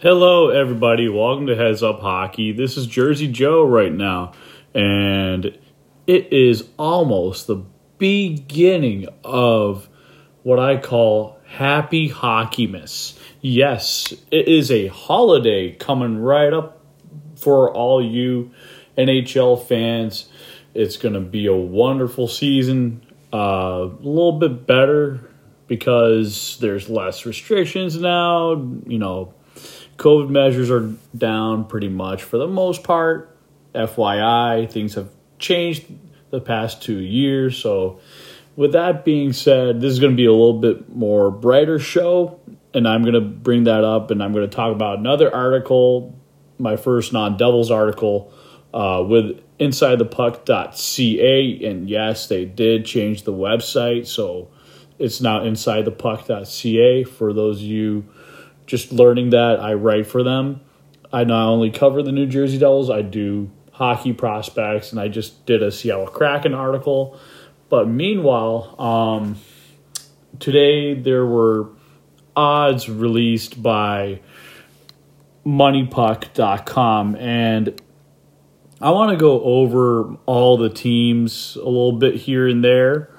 Hello, everybody. Welcome to Heads Up Hockey. This is Jersey Joe right now, and it is almost the beginning of what I call Happy Hockeymas. Yes, it is a holiday coming right up for all you NHL fans. It's going to be a wonderful season, uh, a little bit better because there's less restrictions now. You know, COVID measures are down pretty much for the most part. FYI, things have changed the past two years. So, with that being said, this is going to be a little bit more brighter show, and I'm going to bring that up and I'm going to talk about another article, my first non Devils article uh, with InsideThePuck.ca. And yes, they did change the website. So, it's now InsideThePuck.ca for those of you just learning that I write for them. I not only cover the New Jersey Devils, I do hockey prospects, and I just did a Seattle Kraken article. But meanwhile, um, today there were odds released by MoneyPuck.com, and I want to go over all the teams a little bit here and there.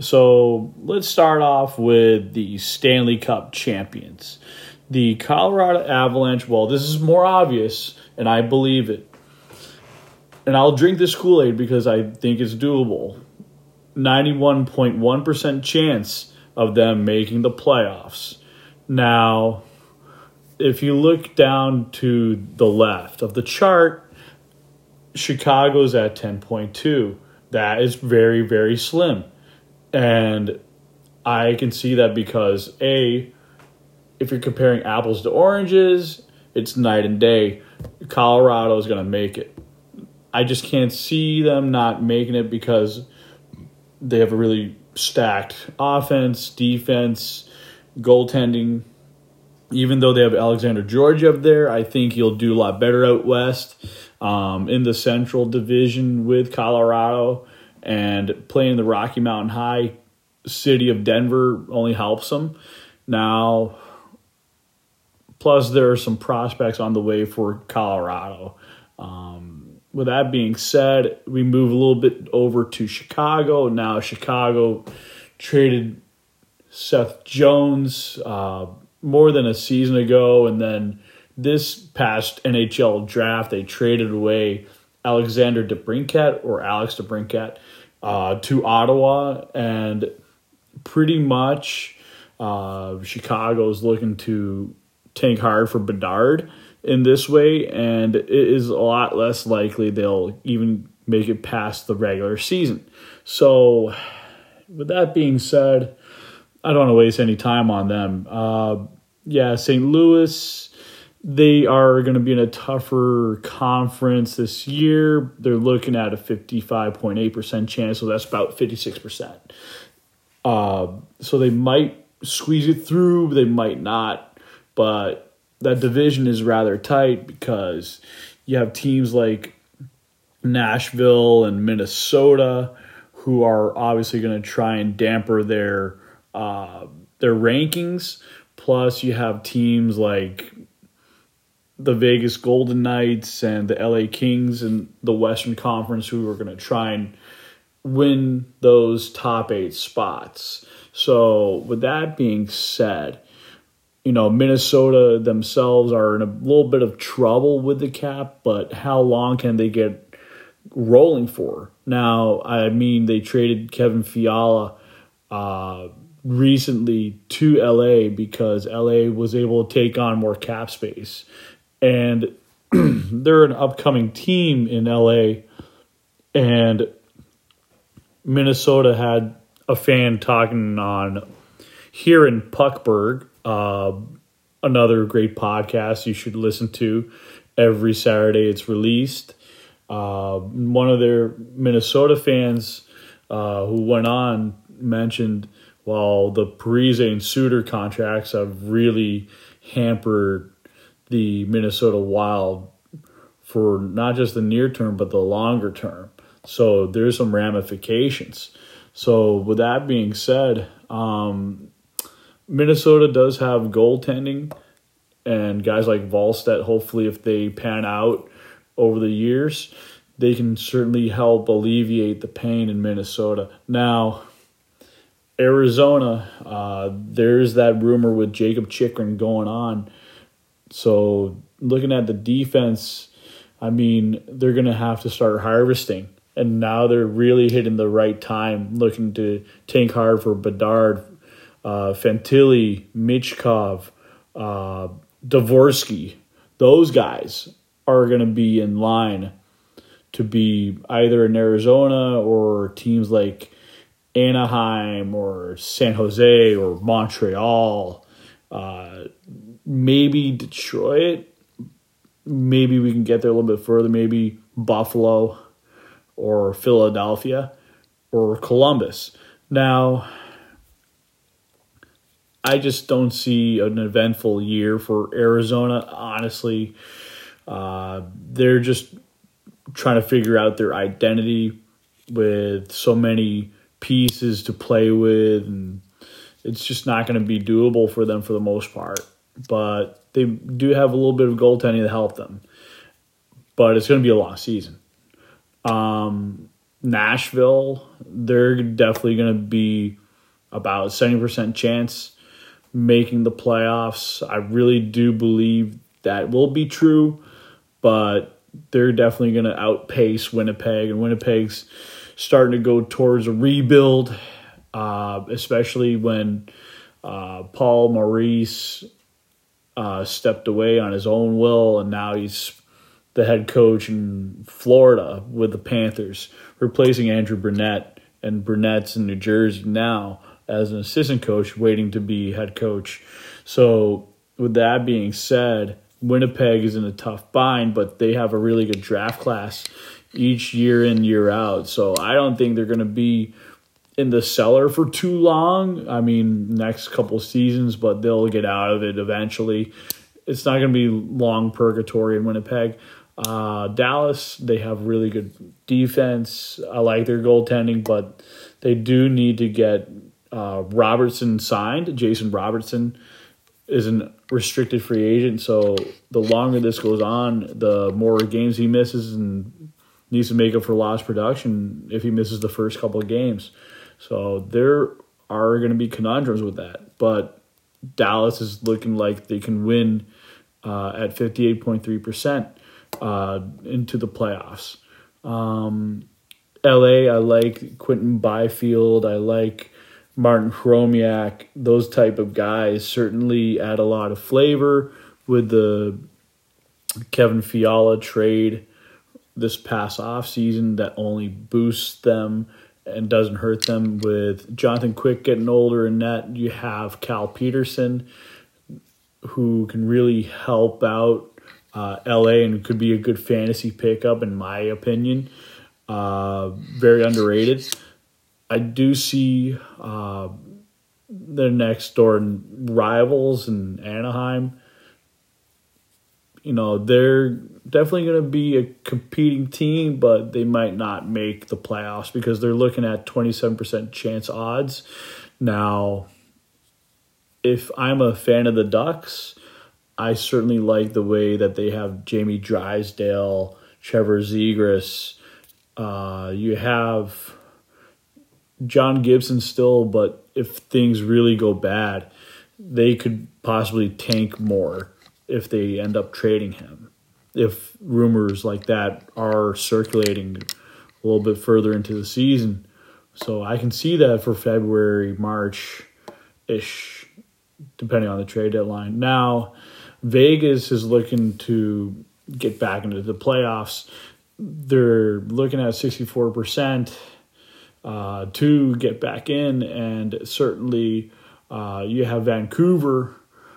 So let's start off with the Stanley Cup champions the Colorado Avalanche, well, this is more obvious, and I believe it. And I'll drink this Kool Aid because I think it's doable. 91.1% chance of them making the playoffs. Now, if you look down to the left of the chart, Chicago's at 10.2. That is very, very slim. And I can see that because A, if you're comparing apples to oranges, it's night and day. Colorado is going to make it. I just can't see them not making it because they have a really stacked offense, defense, goaltending. Even though they have Alexandar Georgiev up there, I think he'll do a lot better out west um, in the Central Division with Colorado. And playing the Rocky Mountain High city of Denver only helps them. Now, Plus, there are some prospects on the way for Colorado. Um, with that being said, we move a little bit over to Chicago. Now, Chicago traded Seth Jones uh, more than a season ago, and then this past NHL draft, they traded away Alexander DeBrincat or Alex DeBrincat uh, to Ottawa, and pretty much uh, Chicago is looking to tank hard for Bedard in this way, and it is a lot less likely they'll even make it past the regular season. So, with that being said, I don't want to waste any time on them. Uh, yeah, St. Louis, they are going to be in a tougher conference this year. They're looking at a 55.8% chance, so that's about 56%. Uh, so they might squeeze it through, they might not but that division is rather tight because you have teams like Nashville and Minnesota who are obviously going to try and damper their uh, their rankings. Plus, you have teams like the Vegas Golden Knights and the LA Kings in the Western Conference who are going to try and win those top eight spots. So, with that being said, you know, Minnesota themselves are in a little bit of trouble with the cap, but how long can they get rolling for? Now, I mean, they traded Kevin Fiala uh, recently to LA because LA was able to take on more cap space. And they're an upcoming team in LA, and Minnesota had a fan talking on here in Puckburg uh, another great podcast you should listen to every Saturday it's released. Uh, one of their Minnesota fans uh, who went on mentioned while the Parise and Suter contracts have really hampered the Minnesota Wild for not just the near term but the longer term. So there's some ramifications. So with that being said, um, Minnesota does have goaltending, and guys like Wallstedt, hopefully, if they pan out over the years, they can certainly help alleviate the pain in Minnesota. Now, Arizona, uh, there's that rumor with Jakob Chychrun going on. So, looking at the defense, I mean, they're going to have to start harvesting. And now they're really hitting the right time, looking to tank hard for Bedard, uh, Fantilli, Michkov, uh, Dvorsky. Those guys are going to be in line to be either in Arizona or teams like Anaheim or San Jose or Montreal, uh, maybe Detroit. Maybe we can get there a little bit further. Maybe Buffalo or Philadelphia or Columbus. Now, I just don't see an eventful year for Arizona. Honestly, uh, they're just trying to figure out their identity with so many pieces to play with, and it's just not going to be doable for them for the most part. But they do have a little bit of goaltending to help them. But it's going to be a long season. Um, Nashville, they're definitely going to be about 70% chance making the playoffs. I really do believe that will be true, but they're definitely going to outpace Winnipeg, and Winnipeg's starting to go towards a rebuild, uh, especially when uh, Paul Maurice uh, stepped away on his own will, and now he's the head coach in Florida with the Panthers, replacing Andrew Brunette, and Brunette's in New Jersey now as an assistant coach, waiting to be head coach. So, with that being said, Winnipeg is in a tough bind, but they have a really good draft class each year in, year out. So, I don't think they're going to be in the cellar for too long. I mean, next couple seasons, but they'll get out of it eventually. It's not going to be long purgatory in Winnipeg. Uh, Dallas, they have really good defense. I like their goaltending, but they do need to get uh, Robertson signed. Jason Robertson is a restricted free agent, so the longer this goes on, the more games he misses and needs to make up for lost production if he misses the first couple of games. So there are going to be conundrums with that, but Dallas is looking like they can win uh, at fifty eight point three percent uh, into the playoffs. Um, LA, I like Quinton Byfield. I like Martin Chromiak, those type of guys certainly add a lot of flavor with the Kevin Fiala trade this past off season that only boosts them and doesn't hurt them. With Jonathan Quick getting older and net, you have Cal Petersen who can really help out uh, LA and could be a good fantasy pickup in my opinion. Uh, very underrated. I do see uh, their next door rivals in Anaheim. You know, they're definitely going to be a competing team, but they might not make the playoffs because they're looking at 27% chance odds. Now, if I'm a fan of the Ducks, I certainly like the way that they have Jamie Drysdale, Trevor Zegras. Uh, you have John Gibson still, but if things really go bad, they could possibly tank more if they end up trading him. If rumors like that are circulating a little bit further into the season. So I can see that for February, March ish, depending on the trade deadline. Now, Vegas is looking to get back into the playoffs. They're looking at 64% uh, to get back in. And certainly, uh, you have Vancouver,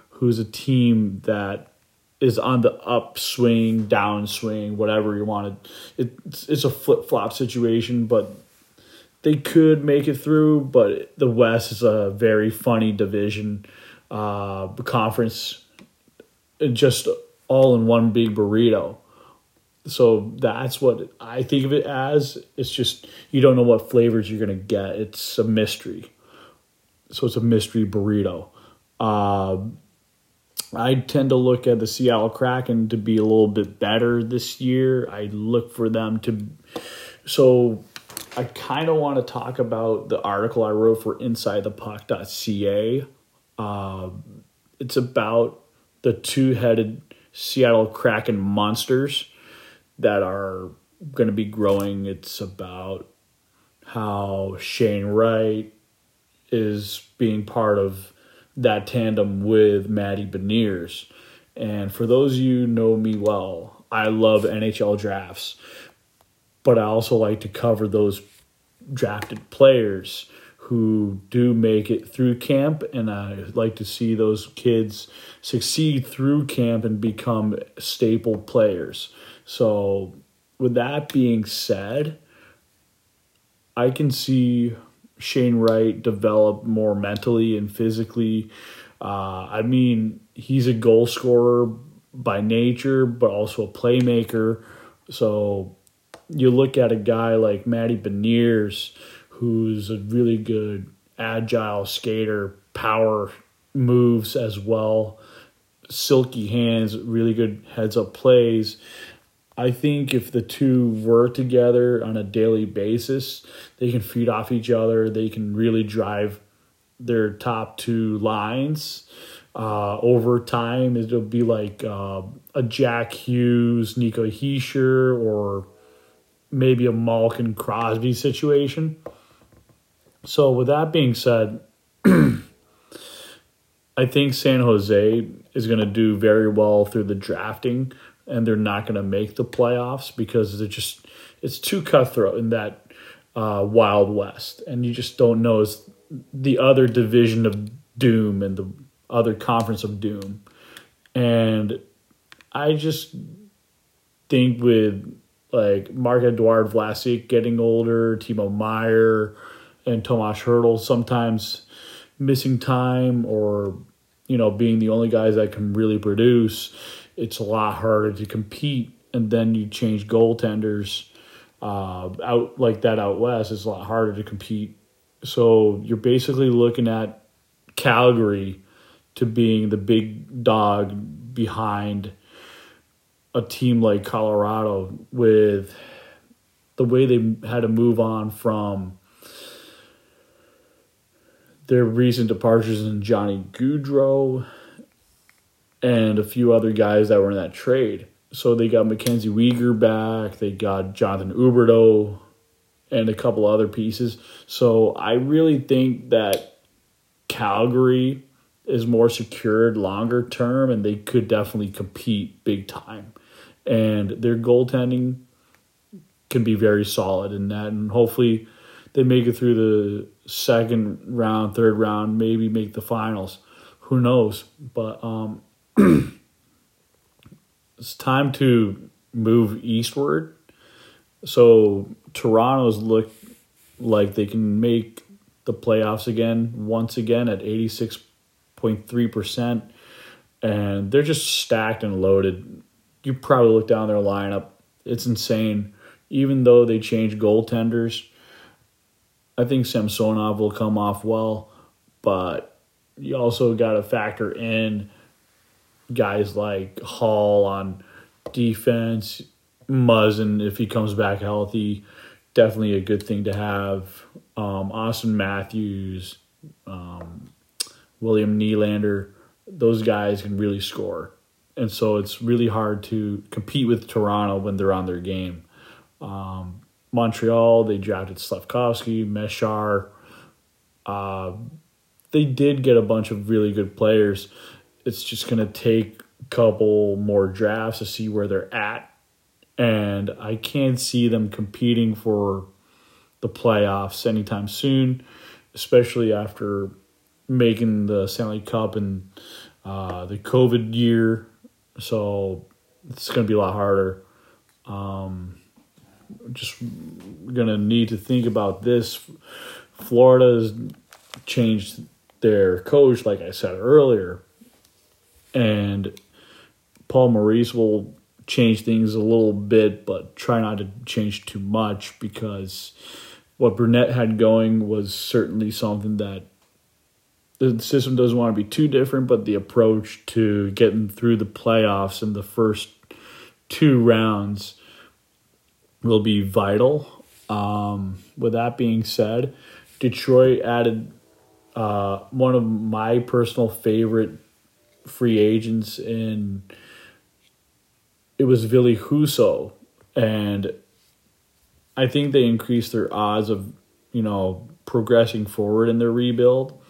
who's a team that is on the upswing, downswing, whatever you want to. It's it's a flip flop situation, but they could make it through. But the West is a very funny division, uh, conference, just all in one big burrito. So that's what I think of it as. It's just you don't know what flavors you're gonna get. It's a mystery. So it's a mystery burrito. Uh, I tend to look at the Seattle Kraken to be a little bit better this year. I look for them to. So I kind of want to talk about the article I wrote for InsideThePuck.ca. Uh, it's about the two headed Seattle Kraken monsters that are going to be growing. It's about how Shane Wright is being part of that tandem with Matty Beniers. And for those of you know me well, I love NHL drafts, but I also like to cover those drafted players who do make it through camp, and I like to see those kids succeed through camp and become staple players. So, with that being said, I can see Shane Wright develop more mentally and physically. Uh, I mean, he's a goal scorer by nature, but also a playmaker. So you look at a guy like Matty Beniers, who's a really good agile skater, power moves as well, silky hands, really good heads up plays. I think if the two were together on a daily basis, they can feed off each other. They can really drive their top two lines. Uh, over time, it'll be like uh, a Jack Hughes, Nico Hischier, or maybe a Malkin Crosby situation. So, with that being said, I think San Jose is going to do very well through the drafting and they're not going to make the playoffs because they're just it's too cutthroat in that uh, Wild West, and you just don't know it's the other division of doom and the other conference of doom, and I just think with like Marc Edouard Vlasic getting older, Timo Meier, and Tomas Hertl sometimes missing time or you know being the only guys that can really produce it's a lot harder to compete. And then you change goaltenders uh, out like that out west. It's a lot harder to compete. So you're basically looking at Calgary to being the big dog behind a team like Colorado with the way they had to move on from their recent departures in Johnny Gaudreau and a few other guys that were in that trade. So they got Mackenzie Weegar back, they got Jonathan Huberdeau, and a couple other pieces. So I really think that Calgary is more secured longer term, and they could definitely compete big time. And their goaltending can be very solid in that, and hopefully they make it through the second round, third round, maybe make the finals. Who knows? But um, it's time to move eastward. So Toronto's look like they can make the playoffs again once again at 86.3% and they're just stacked and loaded. You probably look down their lineup. It's insane. Even though they change goaltenders, I think Samsonov will come off well, but you also got to factor in guys like Hall on defense, Muzzin if he comes back healthy, definitely a good thing to have. Um, Auston Matthews, um, William Nylander, those guys can really score. And so it's really hard to compete with Toronto when they're on their game. Um, Montreal, they drafted Slafkovsky, Meshar. Uh, they did get a bunch of really good players it's just going to take a couple more drafts to see where they're at. And I can't see them competing for the playoffs anytime soon, especially after making the Stanley Cup in uh, the COVID year. So it's going to be a lot harder. Um, just going to need to think about this. Florida's changed their coach, like I said earlier and Paul Maurice will change things a little bit, but try not to change too much because what Brunette had going was certainly something that the system doesn't want to be too different, but the approach to getting through the playoffs in the first two rounds will be vital. Um, with that being said, Detroit added uh, one of my personal favorite free agents in it was Ville Husso, and I think they increased their odds of you know progressing forward in their rebuild.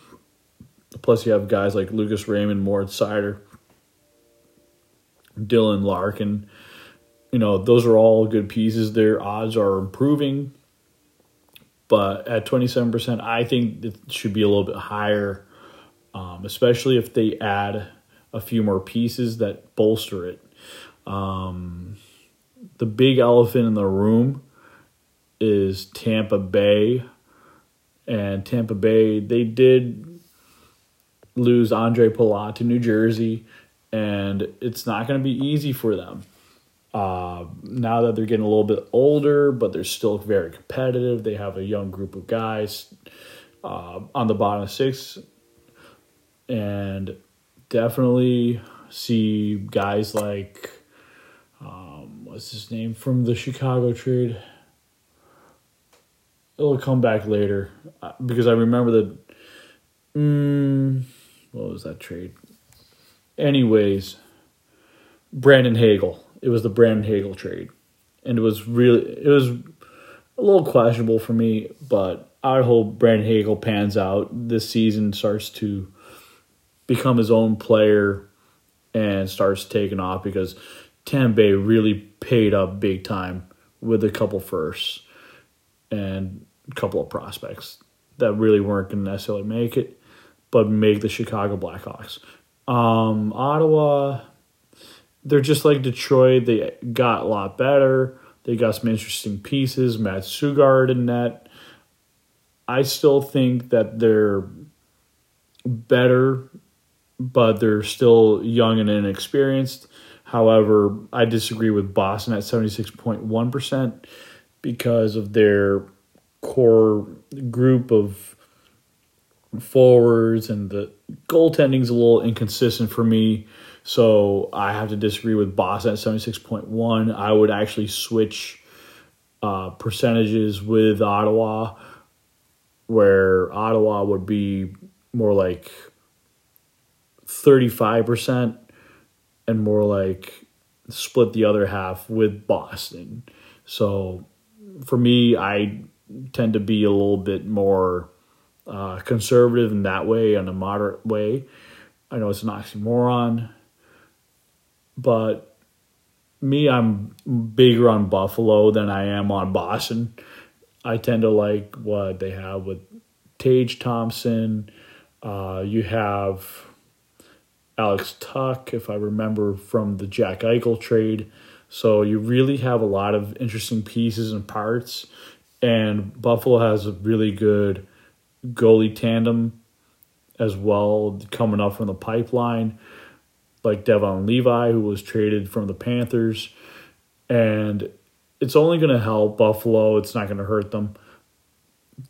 Plus, you have guys like Lucas Raymond, Moritz Seider, Dylan Larkin. You know, those are all good pieces. Their odds are improving. But at 27%, I think it should be a little bit higher, um, especially if they add a few more pieces that bolster it. Um, the big elephant in the room is Tampa Bay. And Tampa Bay, they did lose Ondrej Palat to New Jersey, and it's not going to be easy for them. Uh, now that they're getting a little bit older, but they're still very competitive. They have a young group of guys uh, on the bottom six, and definitely see guys like um, what's his name from the Chicago trade. It'll come back later uh, because I remember that. Mm, what was that trade? Anyways, Brandon Hagel. It was the Brandon Hagel trade, and it was really it was a little questionable for me, but I hope Brandon Hagel pans out this season, starts to become his own player, and starts taking off because Tampa Bay really paid up big time with a couple firsts and a couple of prospects that really weren't going to necessarily make it but make the Chicago Blackhawks. Um, Ottawa, they're just like Detroit. They got a lot better. They got some interesting pieces. Mads Sogaard in net. I still think that they're better, but they're still young and inexperienced. However, I disagree with Boston at 76.1% because of their core group of forwards and the goaltending's a little inconsistent for me. So I have to disagree with Boston at 76.1. I would actually switch uh, percentages with Ottawa, where Ottawa would be more like 35% and more like split the other half with Boston. So for me, I tend to be a little bit more uh, conservative in that way, in a moderate way. I know it's an oxymoron, but me, I'm bigger on Buffalo than I am on Boston. I tend to like what they have with Tage Thompson. Uh, you have Alex Tuch, if I remember from the Jack Eichel trade. So you really have a lot of interesting pieces and parts. And Buffalo has a really good goalie tandem as well coming up from the pipeline, like Devon Levi, who was traded from the Panthers. And it's only going to help Buffalo, it's not going to hurt them.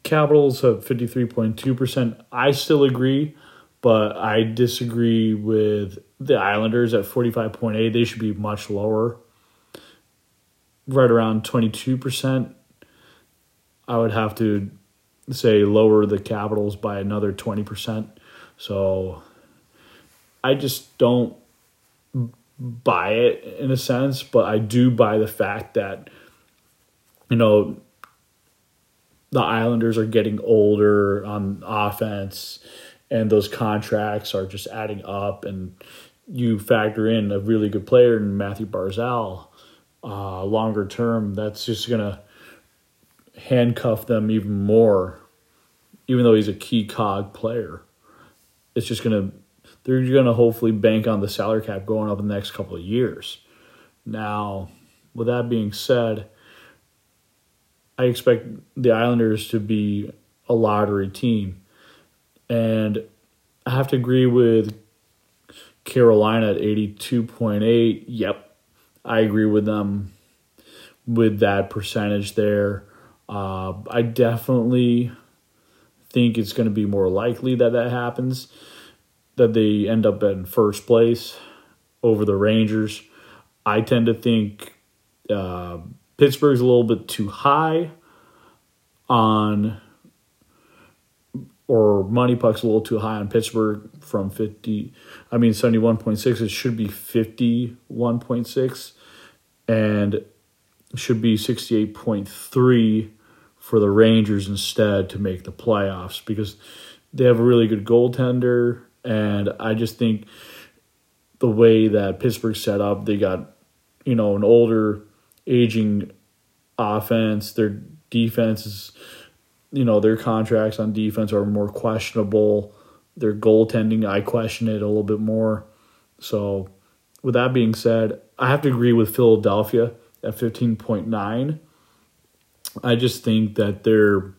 Capitals have 53.2%. I still agree, but I disagree with the Islanders at 45.8. They should be much lower. Right around 22%. I would have to say lower the capitals by another 20%. So I just don't buy it in a sense, but I do buy the fact that, you know, the Islanders are getting older on offense and those contracts are just adding up and you factor in a really good player in Mathew Barzal uh, longer term, that's just going to handcuff them even more, even though he's a key cog player. It's just gonna they're gonna hopefully bank on the salary cap going up in the next couple of years. Now, with that being said, I expect the Islanders to be a lottery team. And I have to agree with Carolina at 82.8. Yep, I agree with them with that percentage there. Uh, I definitely think it's going to be more likely that that happens, that they end up in first place over the Rangers. I tend to think uh, Pittsburgh's a little bit too high on, or money puck's a little too high on Pittsburgh from 50. I mean, 71.6, it should be 51.6, and should be 68.3 for the Rangers instead to make the playoffs because they have a really good goaltender. And I just think the way that Pittsburgh set up, they got, you know, an older, aging offense. Their defense is, you know, their contracts on defense are more questionable. Their goaltending, I question it a little bit more. So, with that being said, I have to agree with Philadelphia at 15.9. I just think that they're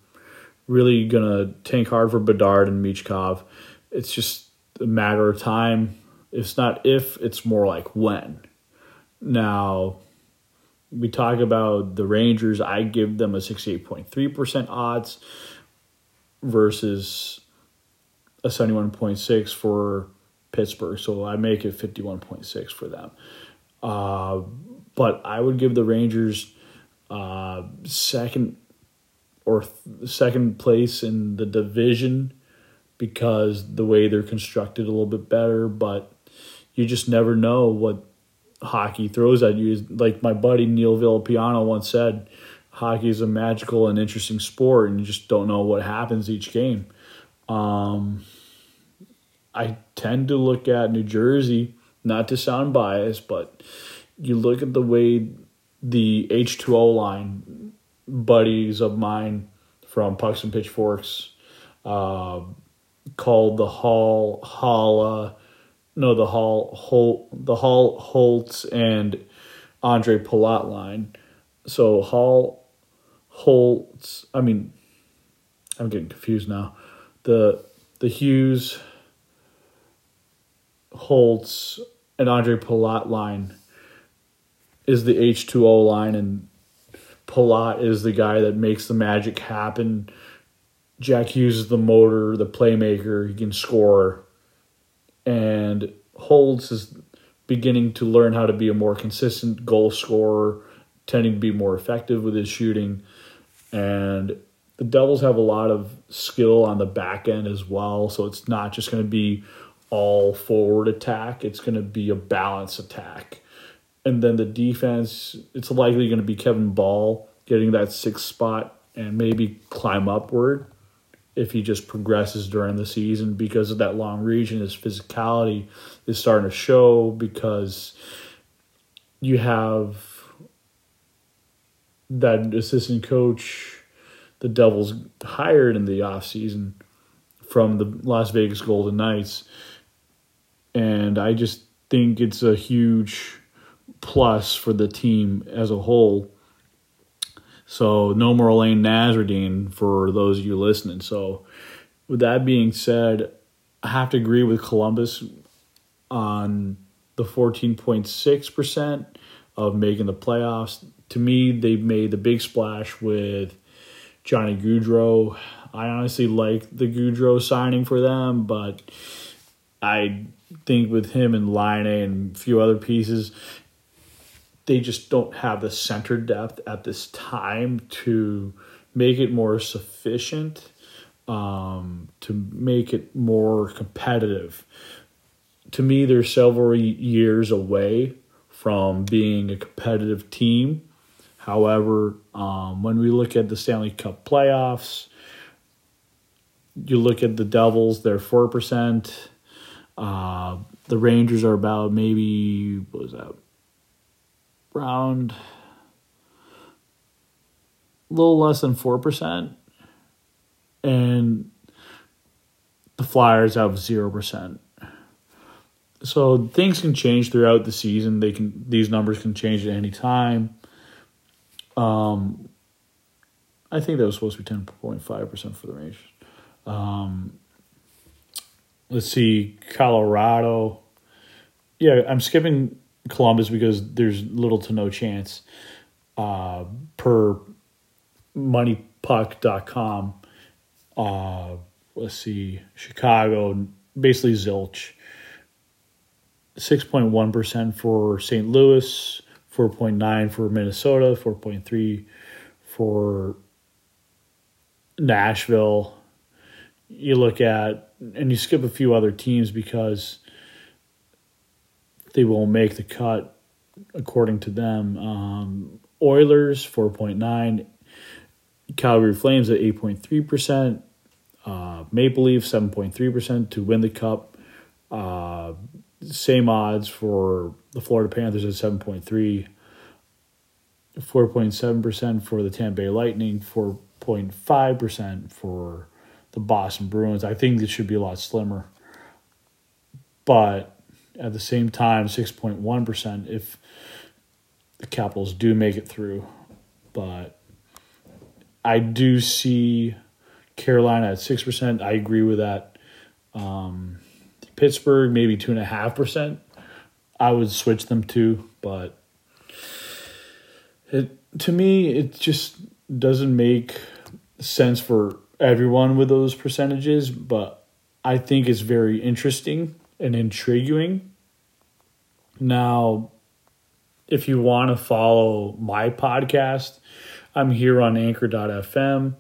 really going to tank hard for Bedard and Michkov. It's just a matter of time. It's not if, it's more like when. Now, we talk about the Rangers, I give them a 68.3% odds versus a 71.6 for Pittsburgh. So I make it 51.6 for them. Uh, but I would give the Rangers uh, second or th- second place in the division because the way they're constructed a little bit better. But you just never know what hockey throws at you. Like my buddy Neil Villapiano once said, hockey is a magical and interesting sport, and you just don't know what happens each game. Um, I tend to look at New Jersey, not to sound biased, but you look at the way the H2O line, buddies of mine from Pucks and Pitchforks, uh, called the Hall, Halla, no, the Hall, Holt, the Hall, Holtz, and Ondrej Palat line. So Hall, Holtz, I mean, I'm getting confused now. The the Hughes, Holtz, and Ondrej Palat line is the H2O line, and Palat is the guy that makes the magic happen. Jack Hughes is the motor, the playmaker. He can score. And Holtz is beginning to learn how to be a more consistent goal scorer, tending to be more effective with his shooting. And the Devils have a lot of skill on the back end as well. So it's not just going to be all forward attack, it's going to be a balance attack and then the defense, it's likely going to be Kevin Bahl getting that sixth spot and maybe climb upward if he just progresses during the season because of that long region. His physicality is starting to show because you have that assistant coach the Devils hired in the offseason from the Las Vegas Golden Knights. And I just think it's a huge plus for the team as a whole. So no more Alain Nasreddine for those of you listening. So with that being said, I have to agree with Columbus on the 14.6% of making the playoffs. To me, they made the big splash with Johnny Gaudreau. I honestly like the Gaudreau signing for them, but I think with him and Laine and a few other pieces, they just don't have the center depth at this time to make it more sufficient, um, to make it more competitive. To me, they're several years away from being a competitive team. However, um, when we look at the Stanley Cup playoffs, you look at the Devils, they're 4%. Uh, the Rangers are about maybe, what was that? Around a little less than 4%. And the Flyers have 0%. So things can change throughout the season. They can these numbers can change at any time. Um, I think that was supposed to be ten point five percent for the Rangers. Um, let's see, Colorado. Yeah, I'm skipping Columbus because there's little to no chance uh, per moneypuck.com. Uh, let's see, Chicago, basically zilch. 6.1% for St. Louis, 4.9 for Minnesota, 4.3 for Nashville. You look at and you skip a few other teams because they won't make the cut according to them. Um, Oilers 4.9, Calgary Flames at 8.3%, uh, Maple Leafs 7.3% to win the cup. Uh, same odds for the Florida Panthers at 7.3, 4.7% for the Tampa Bay Lightning, 4.5% for the Boston Bruins. I think this should be a lot slimmer. But at the same time, 6.1% if the Capitals do make it through. But I do see Carolina at 6%. I agree with that. Um, Pittsburgh, maybe 2.5%. I would switch them to, but it, to me, it just doesn't make sense for everyone with those percentages, but I think it's very interesting and intriguing. Now, if you want to follow my podcast, I'm here on anchor.fm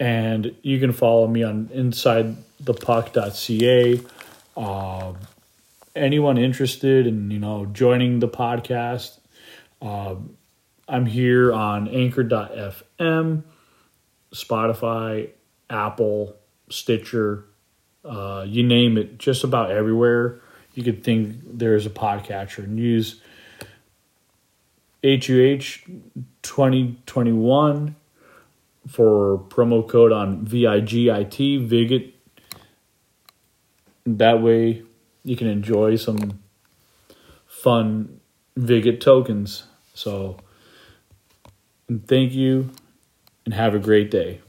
and you can follow me on inside insidethepuck.ca. Uh, anyone interested in, you know, joining the podcast, uh, I'm here on anchor.fm, Spotify, Apple, Stitcher, uh, you name it, just about everywhere you could think there's a podcatcher and use HUH 2021 for promo code on VIGIT, Vigit. That way you can enjoy some fun Vigit tokens. So thank you and have a great day.